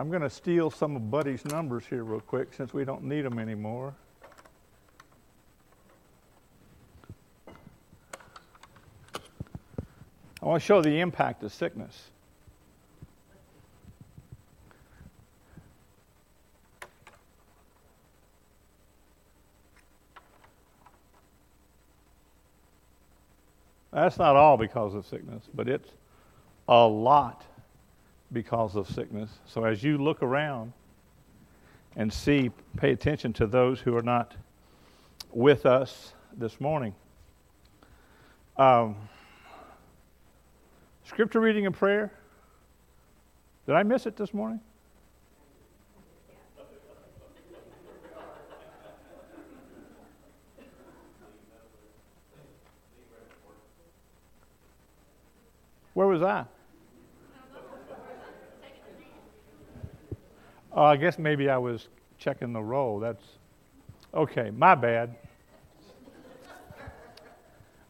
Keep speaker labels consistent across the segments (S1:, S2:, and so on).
S1: I'm going to steal some of Buddy's numbers here, real quick, since we don't need them anymore. I want to show the impact of sickness. That's not all because of sickness, but it's a lot because of sickness. So as you look around and see, pay attention to those who are not with us this morning. Um, scripture reading and prayer. Did I miss it this morning? Where was I? Oh, I guess maybe I was checking the roll. That's okay. My bad.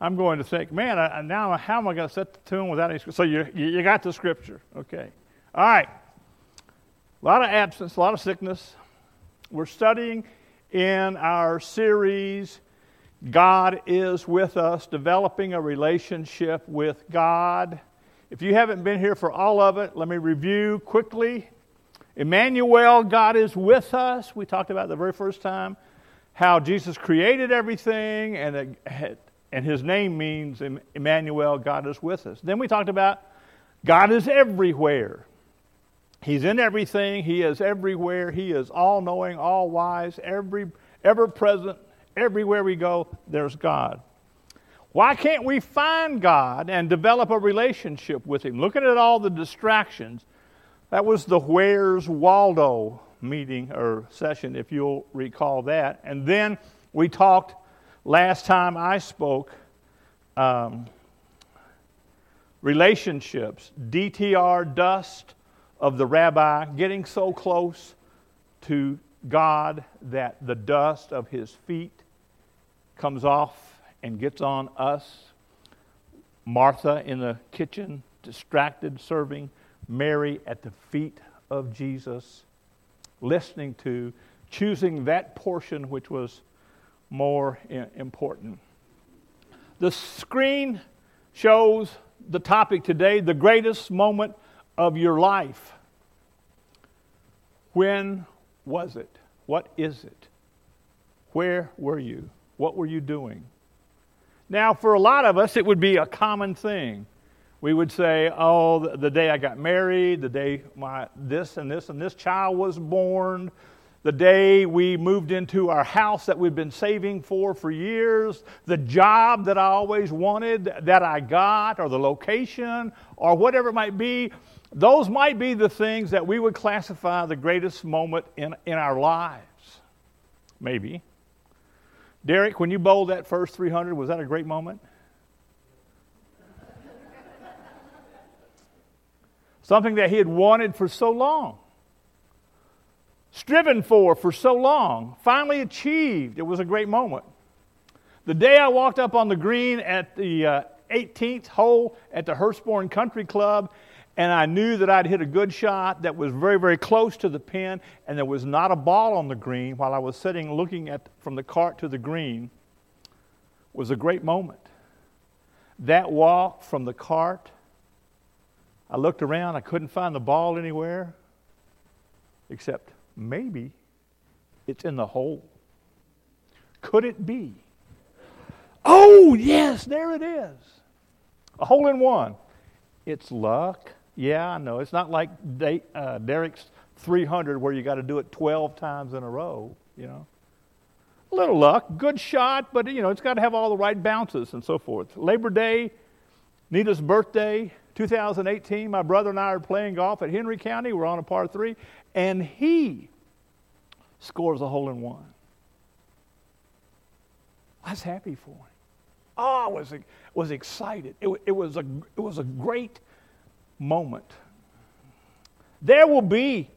S1: I'm going to think, man, I, now how am I going to set the tune without any? So you, you got the scripture, okay? All right. A lot of absence, a lot of sickness. We're studying in our series, God is with us, developing a relationship with God. If you haven't been here for all of it, let me review quickly. Emmanuel, God is with us. We talked about the very first time how Jesus created everything and, and his name means Emmanuel, God is with us. Then we talked about God is everywhere. He's in everything, He is everywhere, He is all knowing, all wise, every, ever present, everywhere we go, there's God. Why can't we find God and develop a relationship with Him? Looking at all the distractions, that was the Where's Waldo meeting or session, if you'll recall that. And then we talked last time I spoke um, relationships, DTR dust of the rabbi, getting so close to God that the dust of his feet comes off and gets on us. Martha in the kitchen, distracted, serving. Mary at the feet of Jesus, listening to, choosing that portion which was more important. The screen shows the topic today the greatest moment of your life. When was it? What is it? Where were you? What were you doing? Now, for a lot of us, it would be a common thing. We would say, oh, the day I got married, the day my this and this and this child was born, the day we moved into our house that we've been saving for for years, the job that I always wanted that I got, or the location, or whatever it might be. Those might be the things that we would classify the greatest moment in, in our lives. Maybe. Derek, when you bowled that first 300, was that a great moment? Something that he had wanted for so long, striven for for so long, finally achieved. It was a great moment. The day I walked up on the green at the uh, 18th hole at the Hurstbourne Country Club and I knew that I'd hit a good shot that was very, very close to the pin, and there was not a ball on the green while I was sitting looking at from the cart to the green was a great moment. That walk from the cart, I looked around, I couldn't find the ball anywhere, except maybe it's in the hole. Could it be? Oh, yes, there it is. A hole in one. It's luck. Yeah, I know. It's not like uh, Derek's 300 where you got to do it 12 times in a row, you know. A little luck, good shot, but you know, it's got to have all the right bounces and so forth. Labor Day, Nita's birthday, 2018, my brother and I are playing golf at Henry County. We're on a par three, and he scores a hole in one. I was happy for him. Oh, I was, was excited. It, it, was a, it was a great moment. There will be,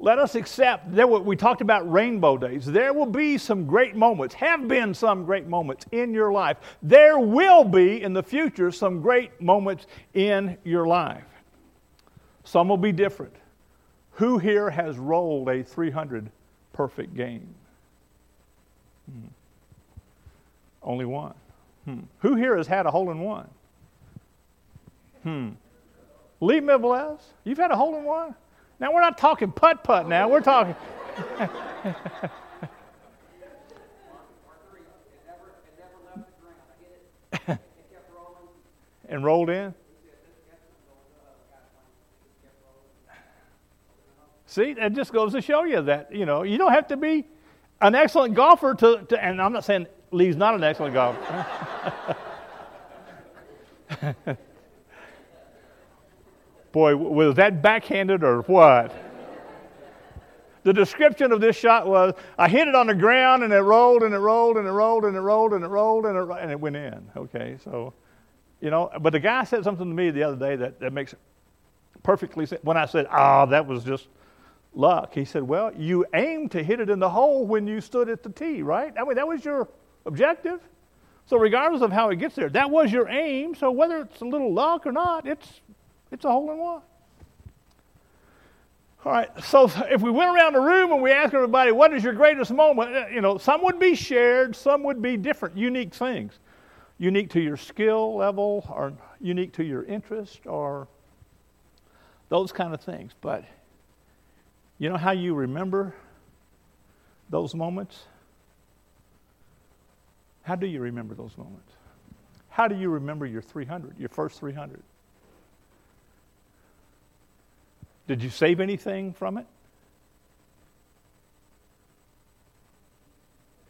S1: let us accept, there will, we talked about rainbow days. There will be some great moments, have been some great moments in your life. There will be in the future some great moments in your life. Some will be different. Who here has rolled a 300 perfect game? Hmm. Only one. Hmm. Who here has had a hole in one? Hmm. Lee Mivelez, you've had a hole in one? Now we're not talking putt putt now. We're talking. and rolled in? See, that just goes to show you that, you know, you don't have to be an excellent golfer to, to and I'm not saying Lee's not an excellent golfer. Boy, was that backhanded or what? The description of this shot was I hit it on the ground and it rolled and it rolled and it rolled and it rolled and it rolled and it, and it went in. Okay, so, you know, but the guy said something to me the other day that, that makes perfectly sense. When I said, ah, oh, that was just luck, he said, well, you aimed to hit it in the hole when you stood at the tee, right? I mean, that was your objective. So, regardless of how it gets there, that was your aim. So, whether it's a little luck or not, it's it's a hole in one. All right, so if we went around the room and we asked everybody, what is your greatest moment? Uh, you know, some would be shared, some would be different, unique things. Unique to your skill level or unique to your interest or those kind of things. But you know how you remember those moments? How do you remember those moments? How do you remember your 300, your first 300? Did you save anything from it?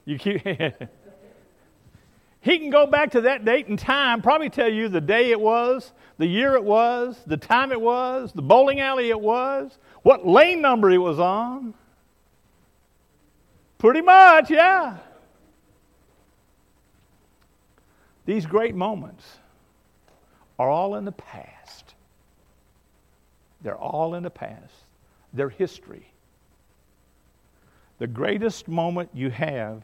S1: You keep He can go back to that date and time, probably tell you the day it was, the year it was, the time it was, the bowling alley it was, what lane number he was on. Pretty much, yeah. These great moments are all in the past. They're all in the past, they're history. The greatest moment you have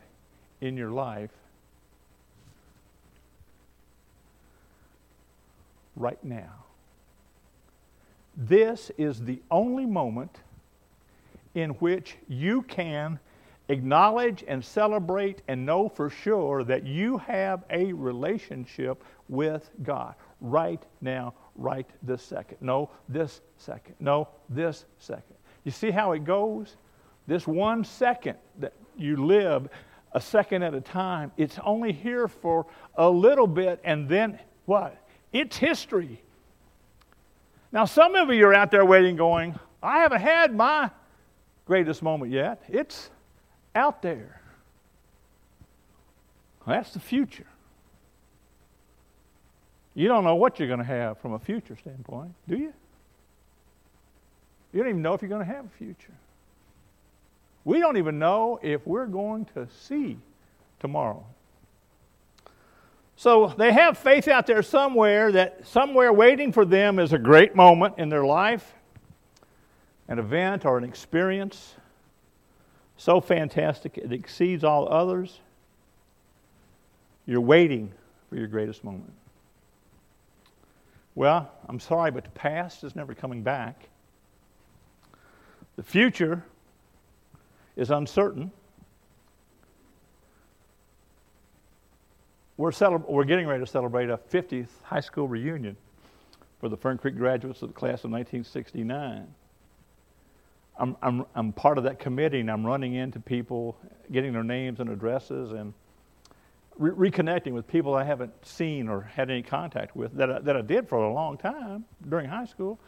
S1: in your life right now. This is the only moment in which you can acknowledge and celebrate and know for sure that you have a relationship with God right now, right this second. No, this second. No, this second. You see how it goes? This one second that you live a second at a time, it's only here for a little bit, and then what? It's history. Now, some of you are out there waiting, going, I haven't had my greatest moment yet. It's out there. That's the future. You don't know what you're going to have from a future standpoint, do you? You don't even know if you're going to have a future. We don't even know if we're going to see tomorrow. So they have faith out there somewhere that somewhere waiting for them is a great moment in their life, an event or an experience so fantastic it exceeds all others. You're waiting for your greatest moment. Well, I'm sorry, but the past is never coming back. The future is uncertain. We're, celebra- we're getting ready to celebrate a 50th high school reunion for the Fern Creek graduates of the class of 1969. I'm, I'm, I'm part of that committee and I'm running into people, getting their names and addresses, and re- reconnecting with people I haven't seen or had any contact with that I, that I did for a long time during high school,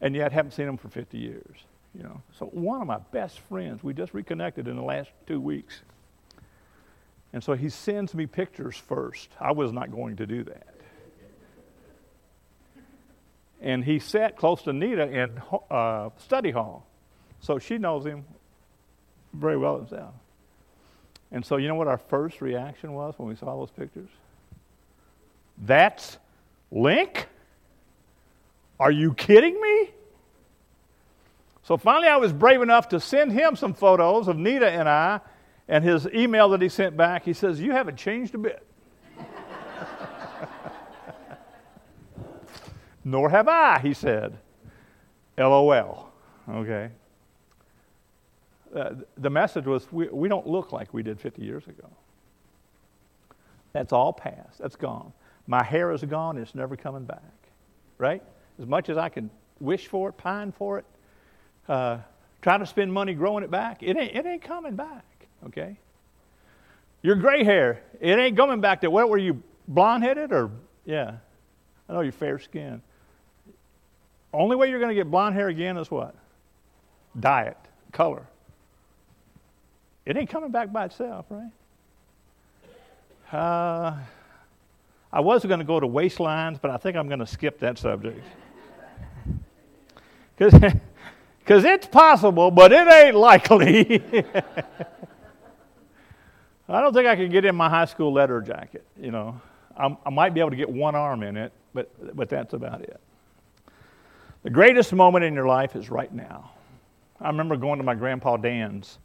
S1: and yet haven't seen them for 50 years. You know, so one of my best friends, we just reconnected in the last two weeks, and so he sends me pictures first. I was not going to do that. And he sat close to Nita in uh, study hall, so she knows him very well himself. And so, you know what our first reaction was when we saw those pictures? That's Link? Are you kidding me? So finally, I was brave enough to send him some photos of Nita and I, and his email that he sent back. He says, You haven't changed a bit. Nor have I, he said. LOL. Okay. Uh, the message was we, we don't look like we did 50 years ago. That's all past. That's gone. My hair is gone. It's never coming back. Right? As much as I can wish for it, pine for it, uh, try to spend money growing it back, it ain't, it ain't coming back. Okay? Your gray hair, it ain't coming back to what were you blonde headed or yeah. I know you're fair skinned. Only way you're going to get blonde hair again is what? Diet, color. It ain't coming back by itself, right? Uh, I was going to go to waistlines, but I think I'm going to skip that subject. Because it's possible, but it ain't likely. I don't think I could get in my high school letter jacket, you know. I'm, i might be able to get one arm in it, but, but that's about it. The greatest moment in your life is right now. I remember going to my grandpa Dan's,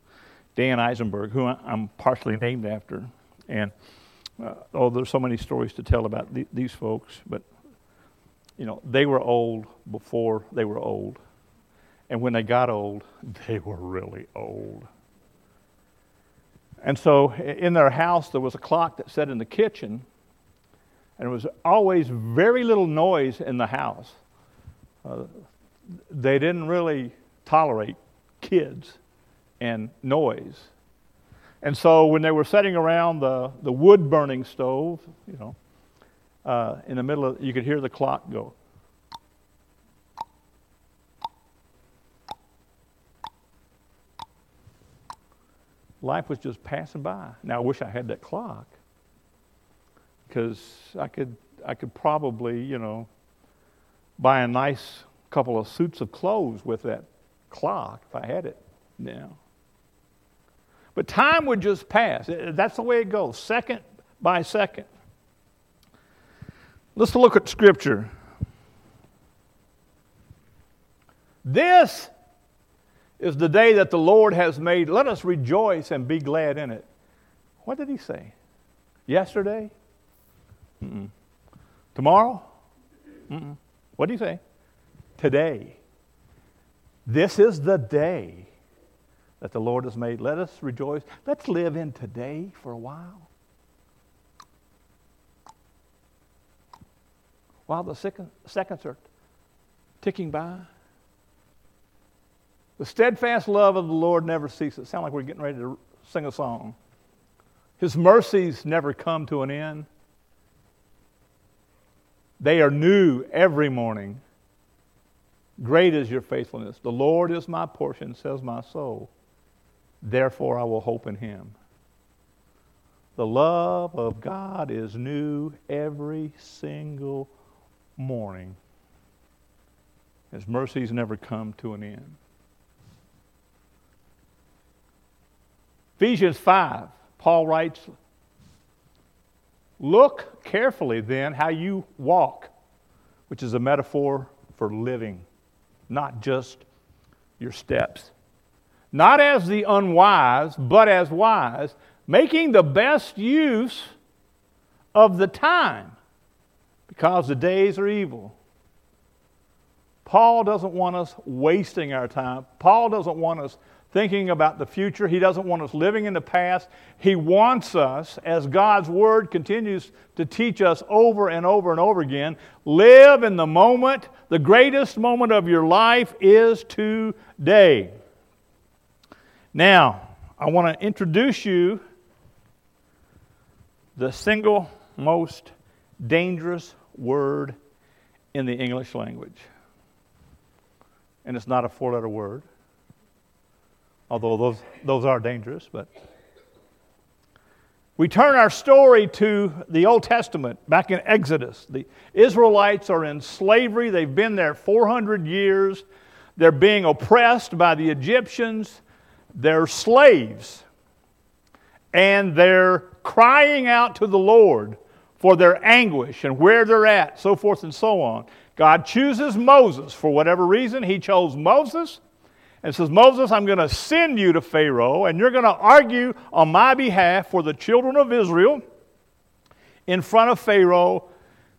S1: Dan Eisenberg, who I'm partially named after. And uh, oh, there's so many stories to tell about the, these folks, but you know, they were old before they were old. And when they got old, they were really old. And so in their house, there was a clock that sat in the kitchen, and there was always very little noise in the house. Uh, they didn't really tolerate kids and noise. And so when they were sitting around the, the wood burning stove, you know, uh, in the middle of, you could hear the clock go. Life was just passing by. Now I wish I had that clock because I could I could probably you know buy a nice couple of suits of clothes with that clock if I had it now. But time would just pass. That's the way it goes, second by second. Let's look at Scripture. This is the day that the Lord has made. Let us rejoice and be glad in it. What did he say? Yesterday? Mm-mm. Tomorrow? Mm-mm. What did he say? Today. This is the day that the Lord has made. Let us rejoice. Let's live in today for a while. While the seconds are ticking by. The steadfast love of the Lord never ceases. Sound like we're getting ready to sing a song. His mercies never come to an end. They are new every morning. Great is your faithfulness. The Lord is my portion, says my soul. Therefore, I will hope in him. The love of God is new every single morning. His mercies never come to an end. Ephesians 5, Paul writes, Look carefully then how you walk, which is a metaphor for living, not just your steps not as the unwise, but as wise, making the best use of the time because the days are evil. Paul doesn't want us wasting our time. Paul doesn't want us thinking about the future. He doesn't want us living in the past. He wants us, as God's Word continues to teach us over and over and over again, live in the moment. The greatest moment of your life is today. Now, I want to introduce you the single most dangerous word in the English language. And it's not a four letter word, although those, those are dangerous, but. We turn our story to the Old Testament, back in Exodus. The Israelites are in slavery. They've been there 400 years. They're being oppressed by the Egyptians. They're slaves. And they're crying out to the Lord for their anguish and where they're at, so forth and so on. God chooses Moses for whatever reason. He chose Moses and says, Moses, I'm going to send you to Pharaoh, and you're going to argue on my behalf for the children of Israel in front of Pharaoh.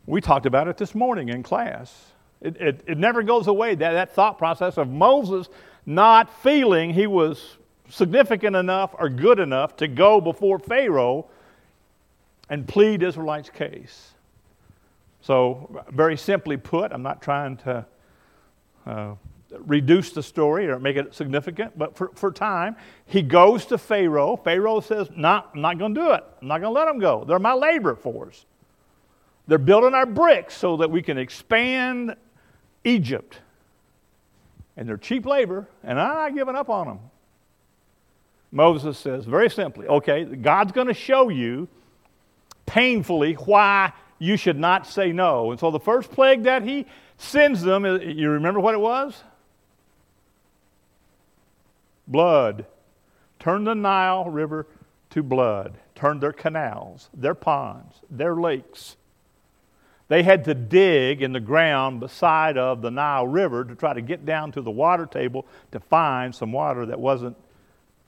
S1: We talked about it this morning in class. It, it, it never goes away, that, that thought process of Moses not feeling he was significant enough or good enough to go before Pharaoh and plead Israelites' case. So, very simply put, I'm not trying to uh, reduce the story or make it significant, but for, for time, he goes to Pharaoh. Pharaoh says, nah, I'm not going to do it. I'm not going to let them go. They're my labor force. They're building our bricks so that we can expand Egypt. And they're cheap labor, and I'm not giving up on them. Moses says, very simply, okay, God's going to show you painfully why you should not say no. And so the first plague that he sends them, you remember what it was? Blood. Turn the Nile River to blood. Turn their canals, their ponds, their lakes. They had to dig in the ground beside of the Nile River to try to get down to the water table to find some water that wasn't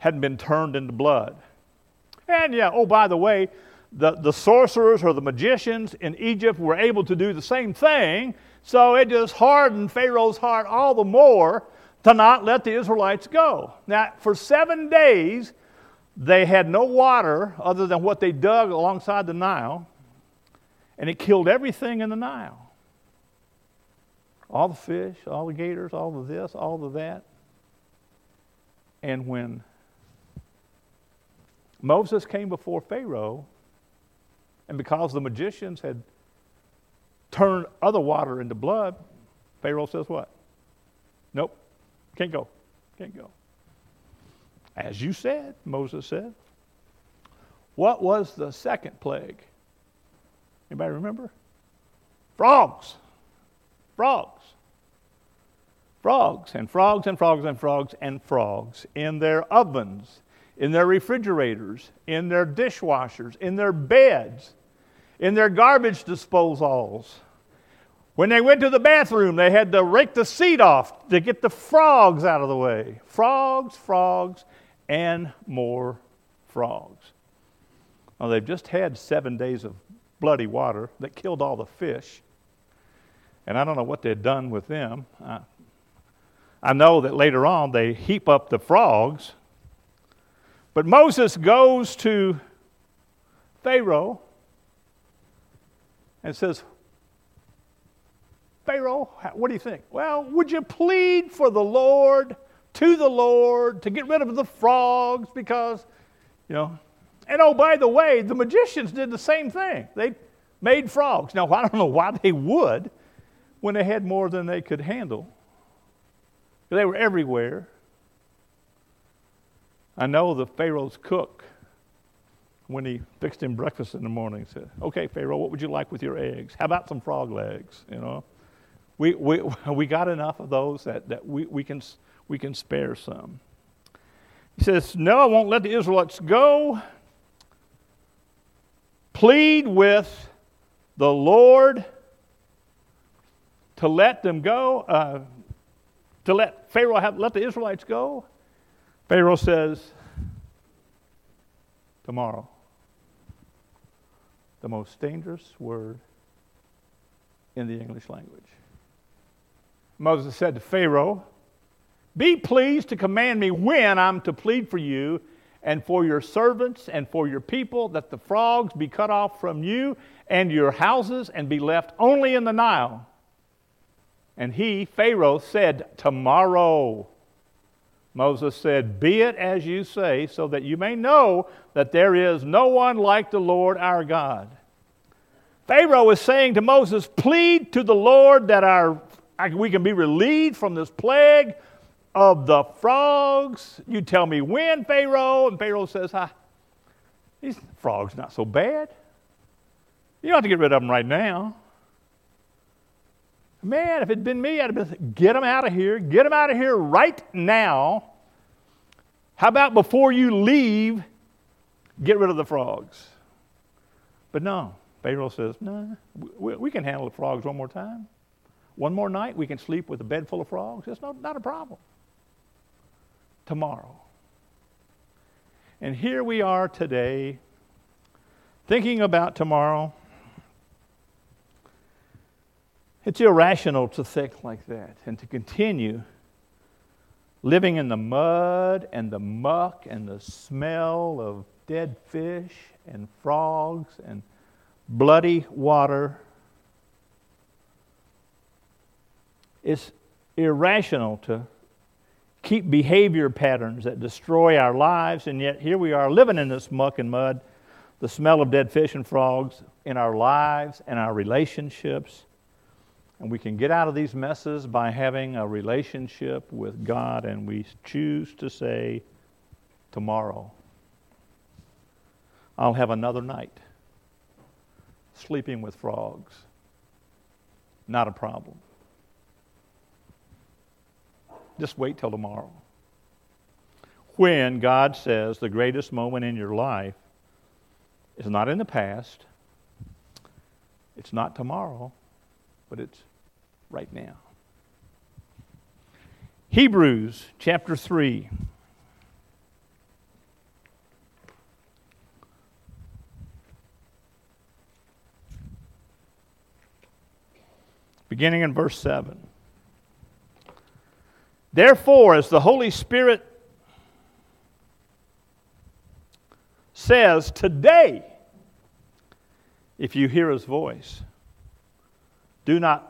S1: hadn't been turned into blood. And yeah, oh by the way, the, the sorcerers or the magicians in Egypt were able to do the same thing, so it just hardened Pharaoh's heart all the more to not let the Israelites go. Now, for seven days, they had no water other than what they dug alongside the Nile, and it killed everything in the Nile. All the fish, all the gators, all of this, all of that. And when Moses came before Pharaoh, and because the magicians had turned other water into blood, Pharaoh says, What? Nope, can't go. Can't go. As you said, Moses said. What was the second plague? Anybody remember? Frogs. Frogs. Frogs and frogs and frogs and frogs and frogs in their ovens, in their refrigerators, in their dishwashers, in their beds in their garbage disposals. When they went to the bathroom, they had to rake the seat off to get the frogs out of the way. Frogs, frogs, and more frogs. Well, they've just had seven days of bloody water that killed all the fish. And I don't know what they'd done with them. I, I know that later on they heap up the frogs. But Moses goes to Pharaoh and says, Pharaoh, what do you think? Well, would you plead for the Lord, to the Lord, to get rid of the frogs? Because, you know, and oh, by the way, the magicians did the same thing. They made frogs. Now, I don't know why they would when they had more than they could handle. They were everywhere. I know the Pharaoh's cook when he fixed him breakfast in the morning, said, Okay, Pharaoh, what would you like with your eggs? How about some frog legs? You know, we, we, we got enough of those that, that we, we, can, we can spare some. He says, No, I won't let the Israelites go. Plead with the Lord to let them go, uh, to let Pharaoh have, let the Israelites go. Pharaoh says, Tomorrow the most dangerous word in the English language. Moses said to Pharaoh, Be pleased to command me when I'm to plead for you and for your servants and for your people, that the frogs be cut off from you and your houses and be left only in the Nile. And he, Pharaoh, said, Tomorrow. Moses said, Be it as you say, so that you may know that there is no one like the Lord our God. Pharaoh is saying to Moses, Plead to the Lord that our, we can be relieved from this plague of the frogs. You tell me when, Pharaoh. And Pharaoh says, ah, These frogs not so bad. You don't have to get rid of them right now. Man, if it'd been me, I'd have been, get them out of here. Get them out of here right now. How about before you leave, get rid of the frogs? But no, Pharaoh says, Nah, we, we, can handle the frogs one more time. One more night, we can sleep with a bed full of frogs. It's not, not a problem. Tomorrow. And here we are today, thinking about tomorrow. It's irrational to think like that and to continue living in the mud and the muck and the smell of dead fish and frogs and bloody water. It's irrational to keep behavior patterns that destroy our lives, and yet here we are living in this muck and mud, the smell of dead fish and frogs in our lives and our relationships. And we can get out of these messes by having a relationship with God, and we choose to say, Tomorrow, I'll have another night sleeping with frogs. Not a problem. Just wait till tomorrow. When God says the greatest moment in your life is not in the past, it's not tomorrow, but it's right now. Hebrews chapter 3. Beginning in verse 7. Therefore, as the Holy Spirit says today, if you hear his voice, do not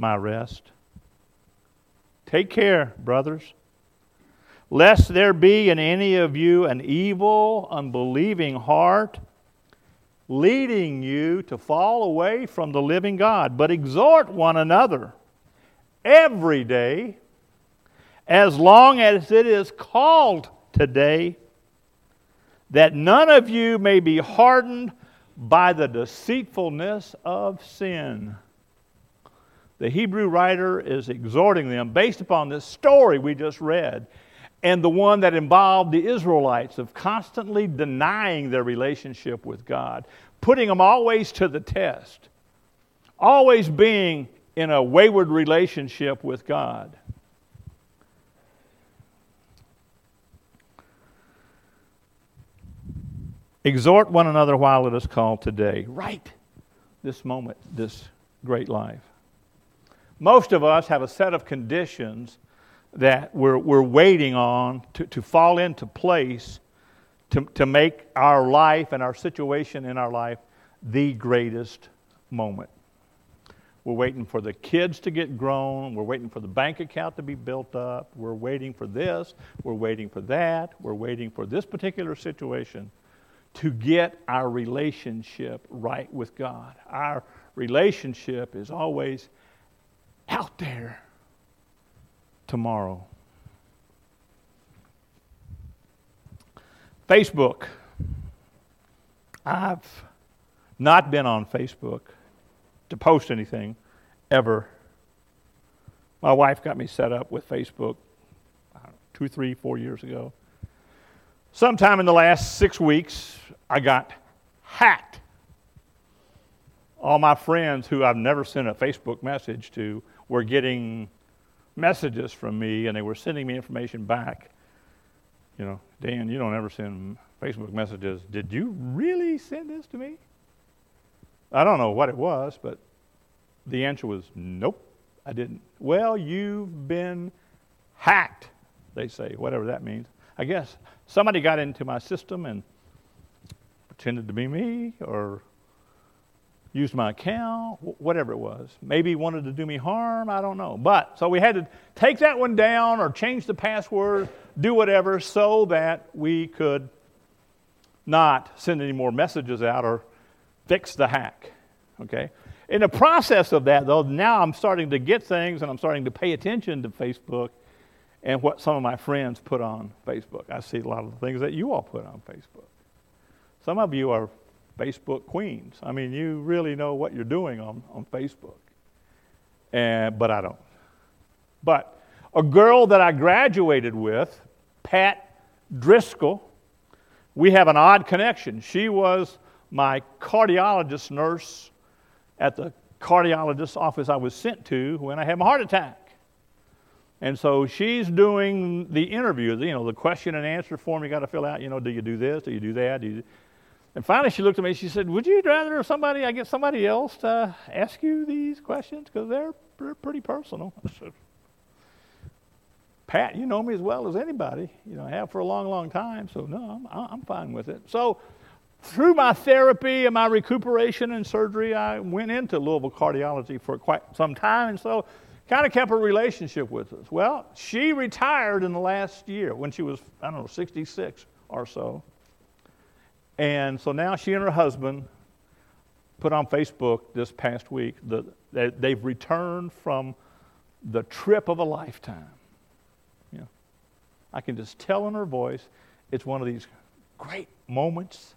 S1: my rest. Take care, brothers, lest there be in any of you an evil, unbelieving heart, leading you to fall away from the living God. But exhort one another every day as long as it is called today, that none of you may be hardened by the deceitfulness of sin. The Hebrew writer is exhorting them based upon this story we just read and the one that involved the Israelites of constantly denying their relationship with God, putting them always to the test, always being in a wayward relationship with God. Exhort one another while it is called today. Right this moment, this great life. Most of us have a set of conditions that we're, we're waiting on to, to fall into place to, to make our life and our situation in our life the greatest moment. We're waiting for the kids to get grown. We're waiting for the bank account to be built up. We're waiting for this. We're waiting for that. We're waiting for this particular situation to get our relationship right with God. Our relationship is always out there tomorrow. Facebook. I've not been on Facebook to post anything ever. My wife got me set up with Facebook know, two, three, four years ago. Sometime in the last six weeks, I got hacked. All my friends who I've never sent a Facebook message to were getting messages from me and they were sending me information back. You know, Dan, you don't ever send Facebook messages. Did you really send this to me? I don't know what it was, but the answer was nope, I didn't. Well, you've been hacked, they say, whatever that means. I guess somebody got into my system and pretended to be me or used my account, whatever it was. Maybe wanted to do me harm, I don't know. But so we had to take that one down or change the password, do whatever so that we could not send any more messages out or fix the hack. Okay? In the process of that, though, now I'm starting to get things and I'm starting to pay attention to Facebook and what some of my friends put on Facebook. I see a lot of the things that you all put on Facebook. Some of you are Facebook queens. I mean, you really know what you're doing on, on Facebook. And, but I don't. But a girl that I graduated with Pat Driscoll. We have an odd connection. She was my cardiologist nurse at the cardiologist office I was sent to when I had my heart attack. And so she's doing the interview, you know, the question and answer form you got to fill out. You know, do you do this? Do you do that? Do you... And finally, she looked at me. And she said, "Would you rather somebody I get somebody else to ask you these questions because they're, they're pretty personal?" I said, "Pat, you know me as well as anybody. You know, I have for a long, long time. So no, I'm I'm fine with it." So through my therapy and my recuperation and surgery, I went into Louisville cardiology for quite some time, and so kind of kept a relationship with us. Well, she retired in the last year when she was, I don't know, 66 or so. And so now she and her husband put on Facebook this past week that they've returned from the trip of a lifetime. You know, I can just tell in her voice, it's one of these great moments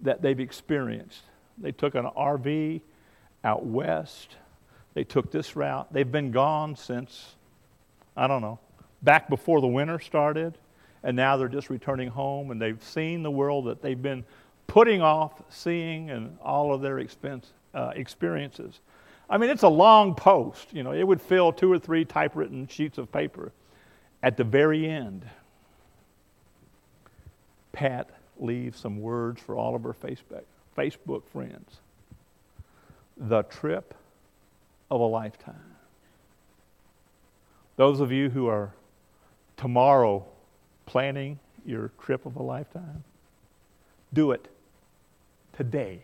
S1: that they've experienced. They took an RV out west they took this route. They've been gone since, I don't know, back before the winter started. And now they're just returning home and they've seen the world that they've been putting off seeing and all of their expense, uh, experiences. I mean, it's a long post. You know, it would fill two or three typewritten sheets of paper. At the very end, Pat leaves some words for all of her Facebook, Facebook friends. The trip of a lifetime. Those of you who are tomorrow planning your trip of a lifetime, do it today.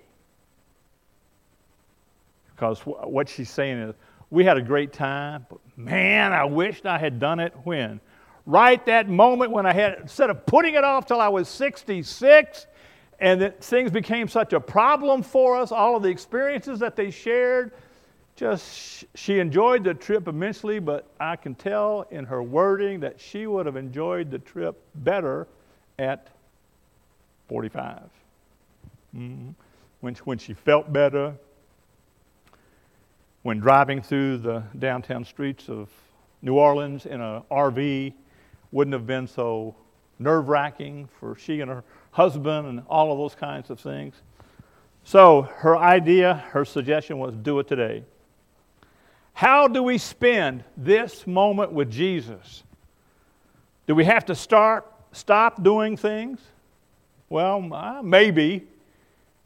S1: Because what she's saying is, we had a great time, but man, I wished I had done it when? Right that moment when I had, instead of putting it off till I was 66, and things became such a problem for us, all of the experiences that they shared, just she enjoyed the trip immensely, but I can tell in her wording that she would have enjoyed the trip better at 45. Mm-hmm. When, when she felt better, when driving through the downtown streets of New Orleans in an RV wouldn't have been so nerve wracking for she and her husband and all of those kinds of things. So her idea, her suggestion was do it today. How do we spend this moment with Jesus? Do we have to start stop doing things? Well, uh, maybe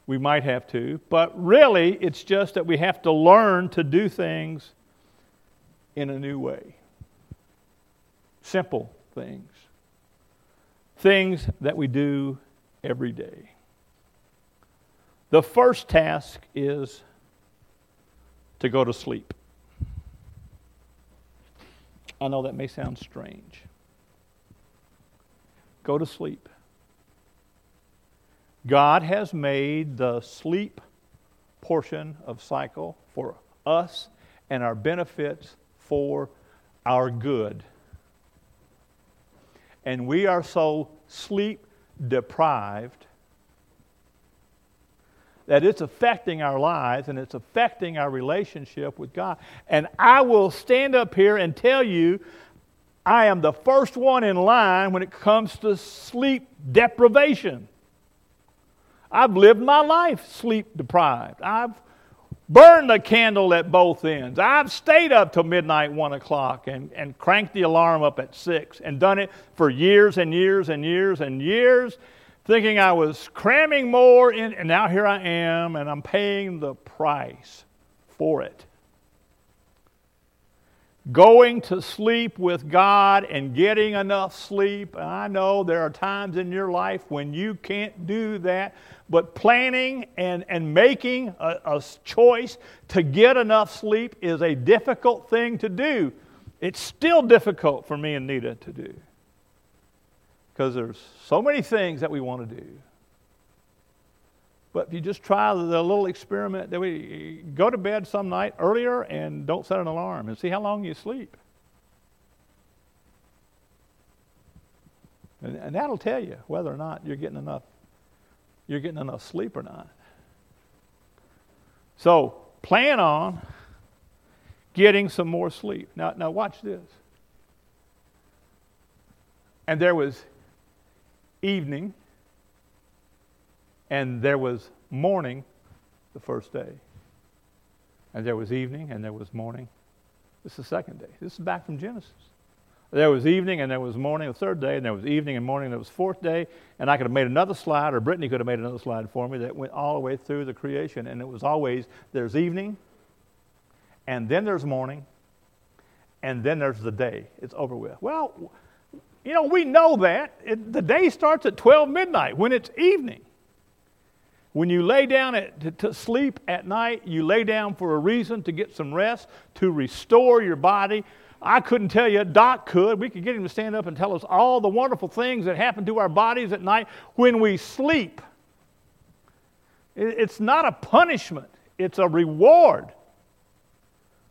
S1: we might have to, but really it's just that we have to learn to do things in a new way. Simple things. Things that we do every day. The first task is to go to sleep. I know that may sound strange. Go to sleep. God has made the sleep portion of cycle for us and our benefits for our good. And we are so sleep deprived that it's affecting our lives and it's affecting our relationship with God. And I will stand up here and tell you I am the first one in line when it comes to sleep deprivation. I've lived my life sleep deprived. I've burned the candle at both ends. I've stayed up till midnight, one o'clock, and, and cranked the alarm up at six and done it for years and years and years and years thinking I was cramming more in, and now here I am, and I'm paying the price for it. Going to sleep with God and getting enough sleep. I know there are times in your life when you can't do that, but planning and, and making a, a choice to get enough sleep is a difficult thing to do. It's still difficult for me and Nita to do because there's so many things that we want to do. But if you just try the little experiment that we go to bed some night earlier and don't set an alarm and see how long you sleep. And, and that'll tell you whether or not you're getting enough you're getting enough sleep or not. So plan on getting some more sleep. Now now watch this. And there was evening, and there was morning the first day. And there was evening, and there was morning. This is the second day. This is back from Genesis. There was evening and there was morning the third day, and there was evening and morning and there was fourth day. And I could have made another slide, or Brittany could have made another slide for me that went all the way through the creation. And it was always there's evening, and then there's morning, and then there's the day. It's over with. Well, you know, we know that. It, the day starts at 12 midnight when it's evening. When you lay down at, to, to, sleep at night, you lay down for a reason to get some rest, to restore your body. I couldn't tell you, Doc could. We could get him to stand up and tell us all the wonderful things that happen to our bodies at night when we sleep. It, it's not a punishment, it's a reward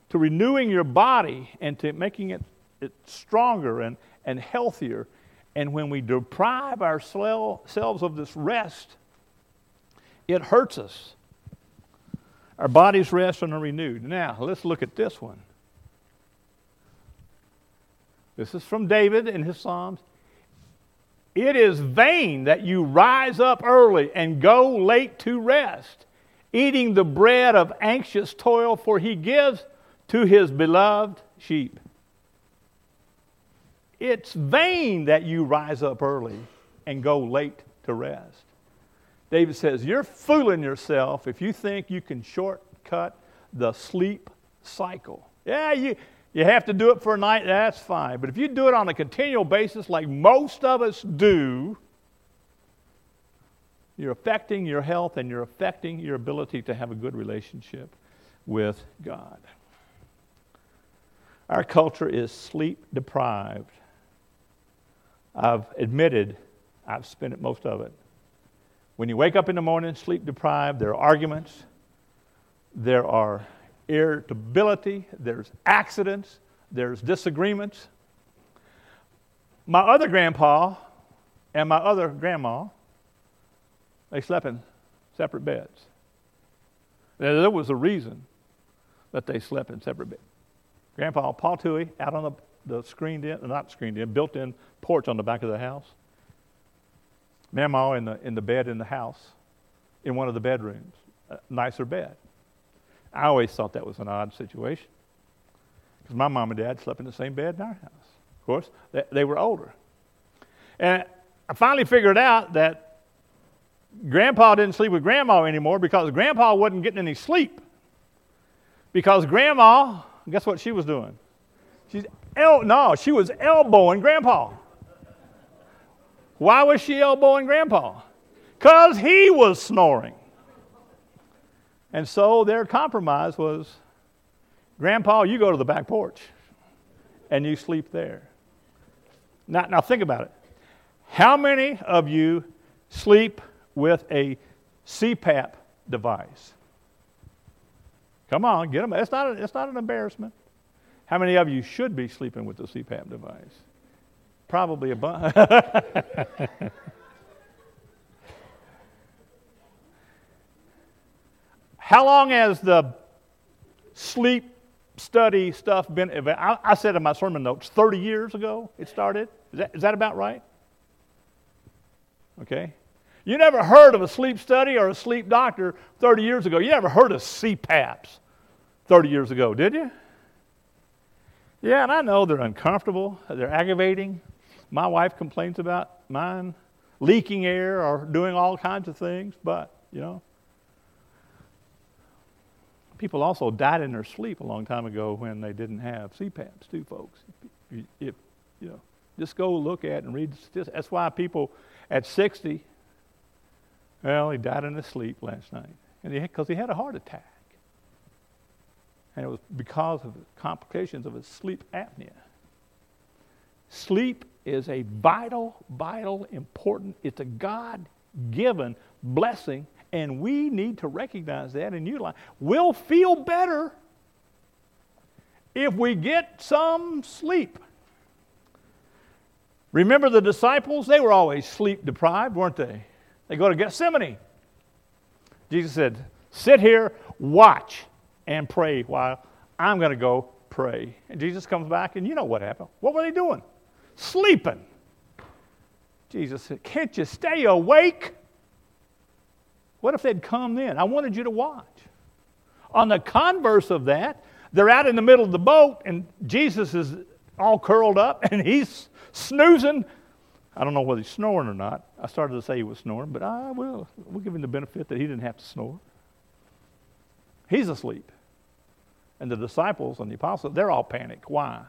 S1: to renewing your body and to making it, it stronger and, and healthier. And when we deprive ourselves of this rest, it hurts us. Our bodies rest and are renewed. Now, let's look at this one. This is from David in his Psalms. It is vain that you rise up early and go late to rest, eating the bread of anxious toil, for he gives to his beloved sheep. It's vain that you rise up early and go late to rest. David says, You're fooling yourself if you think you can shortcut the sleep cycle. Yeah, you, you have to do it for a night, that's fine. But if you do it on a continual basis, like most of us do, you're affecting your health and you're affecting your ability to have a good relationship with God. Our culture is sleep deprived. I've admitted I've spent most of it. When you wake up in the morning, sleep deprived, there are arguments, there are irritability, there's accidents, there's disagreements. My other grandpa and my other grandma, they slept in separate beds. There was a reason that they slept in separate beds. Grandpa, Paul Tui, out on the, the screened in, not screened in, built in porch on the back of the house. Mama in the, in the bed in the house, in one of the bedrooms, a nicer bed. I always thought that was an odd situation because my mom and dad slept in the same bed in our house. Of course, they, they were older. And I finally figured out that grandpa didn't sleep with grandma anymore because grandpa wasn't getting any sleep. Because grandma guess what she was doing? She's el- no, she was elbowing grandpa. Why was she elbowing grandpa? Because he was snoring. And so their compromise was Grandpa, you go to the back porch and you sleep there. Now, now think about it. How many of you sleep with a CPAP device? Come on, get them. It's not, a, it's not an embarrassment. How many of you should be sleeping with the CPAP device? Probably a bunch. How long has the sleep study stuff been? I, I, said in my sermon notes, 30 years ago it started. Is that, is that about right? Okay. You never heard of a sleep study or a sleep doctor 30 years ago. You never heard of CPAPs 30 years ago, did you? Yeah, and I know they're uncomfortable, they're aggravating. My wife complains about mine leaking air or doing all kinds of things, but, you know. People also died in their sleep a long time ago when they didn't have CPAPs, too, folks. If, if you know, just go look at and read. That's why people at 60 well, he died in his sleep last night because he, he had a heart attack. And it was because of complications of his sleep apnea. Sleep is a vital, vital, important, it's a God given blessing, and we need to recognize that and utilize. We'll feel better if we get some sleep. Remember the disciples? They were always sleep deprived, weren't they? They go to Gethsemane. Jesus said, Sit here, watch, and pray while I'm going to go pray. And Jesus comes back, and you know what happened. What were they doing? Sleeping. Jesus said, Can't you stay awake? What if they'd come then? I wanted you to watch. On the converse of that, they're out in the middle of the boat, and Jesus is all curled up, and he's snoozing. I don't know whether he's snoring or not. I started to say he was snoring, but ah, I will. We'll give him the benefit that he didn't have to snore. He's asleep. And the disciples and the apostles, they're all panicked. Why?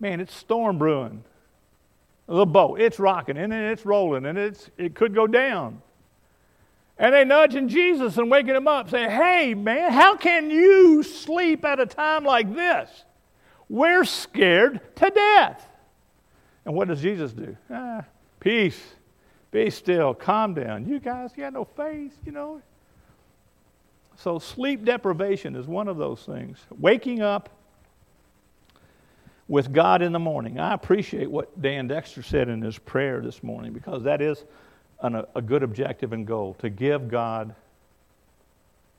S1: Man, it's storm brewing. The boat, it's rocking and it's rolling and it's, it could go down. And they nudging Jesus and waking him up, saying, Hey, man, how can you sleep at a time like this? We're scared to death. And what does Jesus do? Ah, peace. Be still. Calm down. You guys, you got no faith, you know. So, sleep deprivation is one of those things. Waking up with God in the morning. I appreciate what Dan Dexter said in his prayer this morning because that is an, a good objective and goal to give God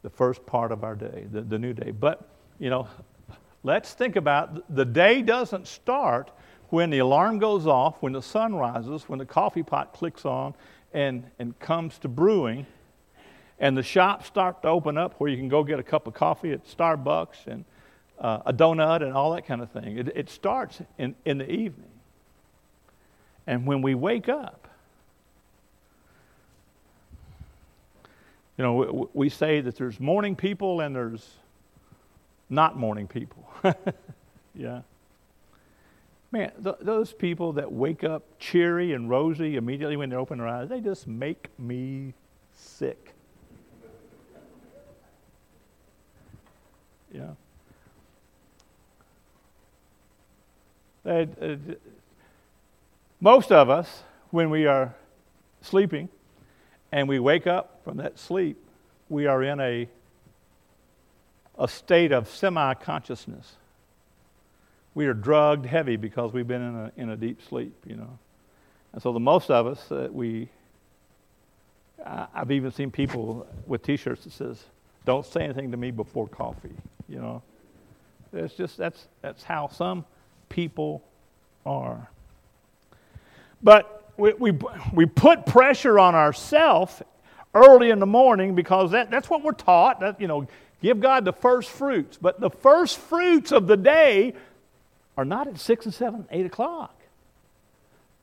S1: the first part of our day, the, the new day. But, you know, let's think about the day doesn't start when the alarm goes off, when the sun rises, when the coffee pot clicks on and, and comes to brewing and the shops start to open up where you can go get a cup of coffee at Starbucks and uh, a donut and all that kind of thing. It, it starts in, in the evening. And when we wake up, you know, we, we say that there's morning people and there's not morning people. yeah. Man, th- those people that wake up cheery and rosy immediately when they open their eyes, they just make me sick. Yeah. Uh, uh, most of us, when we are sleeping and we wake up from that sleep, we are in a, a state of semi consciousness. We are drugged heavy because we've been in a, in a deep sleep, you know. And so, the most of us, uh, we, I, I've even seen people with t shirts that says, Don't say anything to me before coffee you know. It's just that's that's how some people are. But we, we, we put pressure on ourselves early in the morning because that, that's what we're taught. That, you know, give God the first fruits. But the first fruits of the day are not at 6 and 7, 8 o'clock.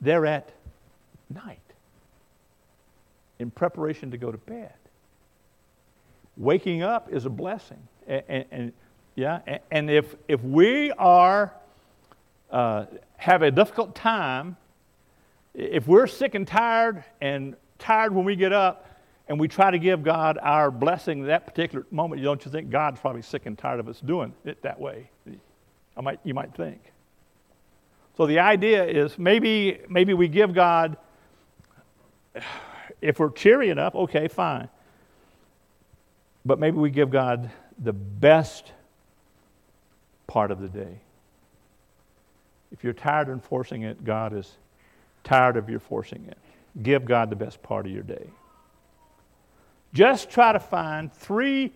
S1: They're at night in preparation to go to bed. Waking up is a blessing. And, and yeah, and, and, if, if we are, uh, have a difficult time, if we're sick and tired and tired when we get up and we try to give God our blessing that particular moment, don't you think God's probably sick and tired of us doing it that way? I might, you might think. So the idea is maybe, maybe we give God, if we're cheery enough, okay, fine. But maybe we give God the best part of the day. If you're tired of forcing it, God is tired of your forcing it. Give God the best part of your day. Just try to find three,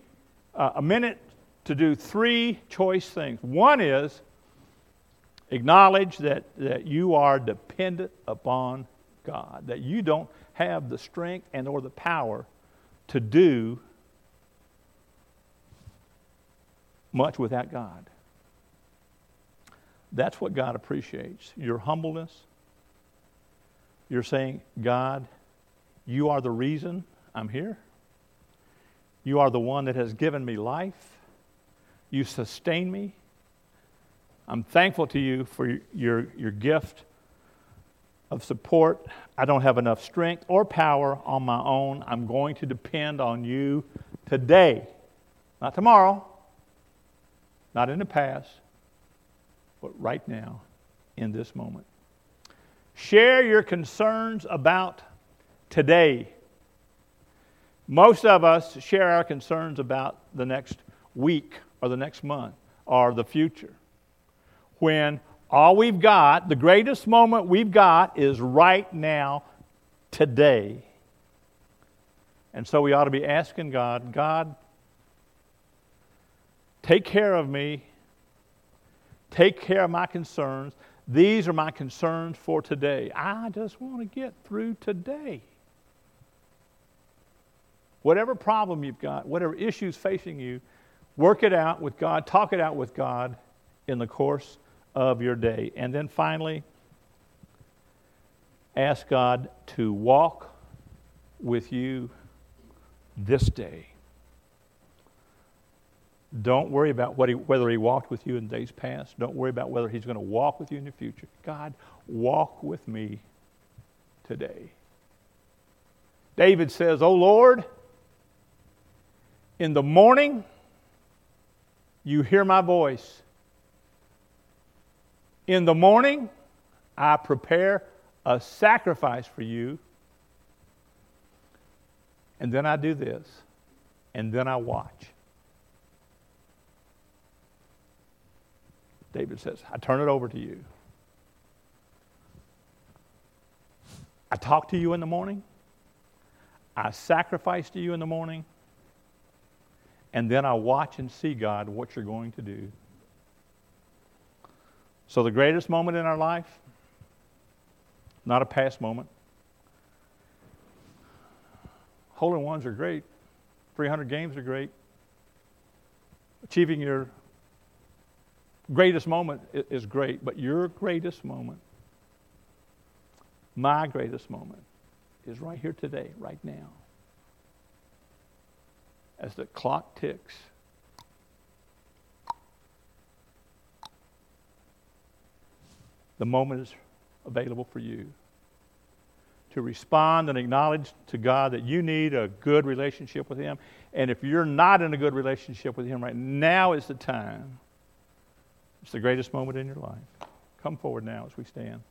S1: uh, a minute to do three choice things. One is acknowledge that, that you are dependent upon God, that you don't have the strength and or the power to do much without God. That's what God appreciates your humbleness. You're saying, God, you are the reason I'm here. You are the one that has given me life. You sustain me. I'm thankful to you for your, your gift of support. I don't have enough strength or power on my own. I'm going to depend on you today, not tomorrow, not in the past, but right now, in this moment. Share your concerns about today. Most of us share our concerns about the next week or the next month or the future. When all we've got, the greatest moment we've got, is right now, today. And so we ought to be asking God, God, take care of me Take care of my concerns. These are my concerns for today. I just want to get through today. Whatever problem you've got, whatever issues facing you, work it out with God, talk it out with God in the course of your day. And then finally, ask God to walk with you this day. Don't worry about he, whether he walked with you in days past. Don't worry about whether he's going to walk with you in the future. God, walk with me today. David says, Oh Lord, in the morning you hear my voice. In the morning I prepare a sacrifice for you. And then I do this. And then I watch. David says, I turn it over to you. I talk to you in the morning. I sacrifice to you in the morning. And then I watch and see, God, what you're going to do. So, the greatest moment in our life, not a past moment. Hole in ones are great, 300 games are great. Achieving your greatest moment is great, but your greatest moment, my greatest moment, is right here today, right now. As the clock ticks, the moment is available for you to respond and acknowledge to God that you need a good relationship with Him. And if you're not in a good relationship with Him right now is the time it's the greatest moment in your life. Come forward now as we stand.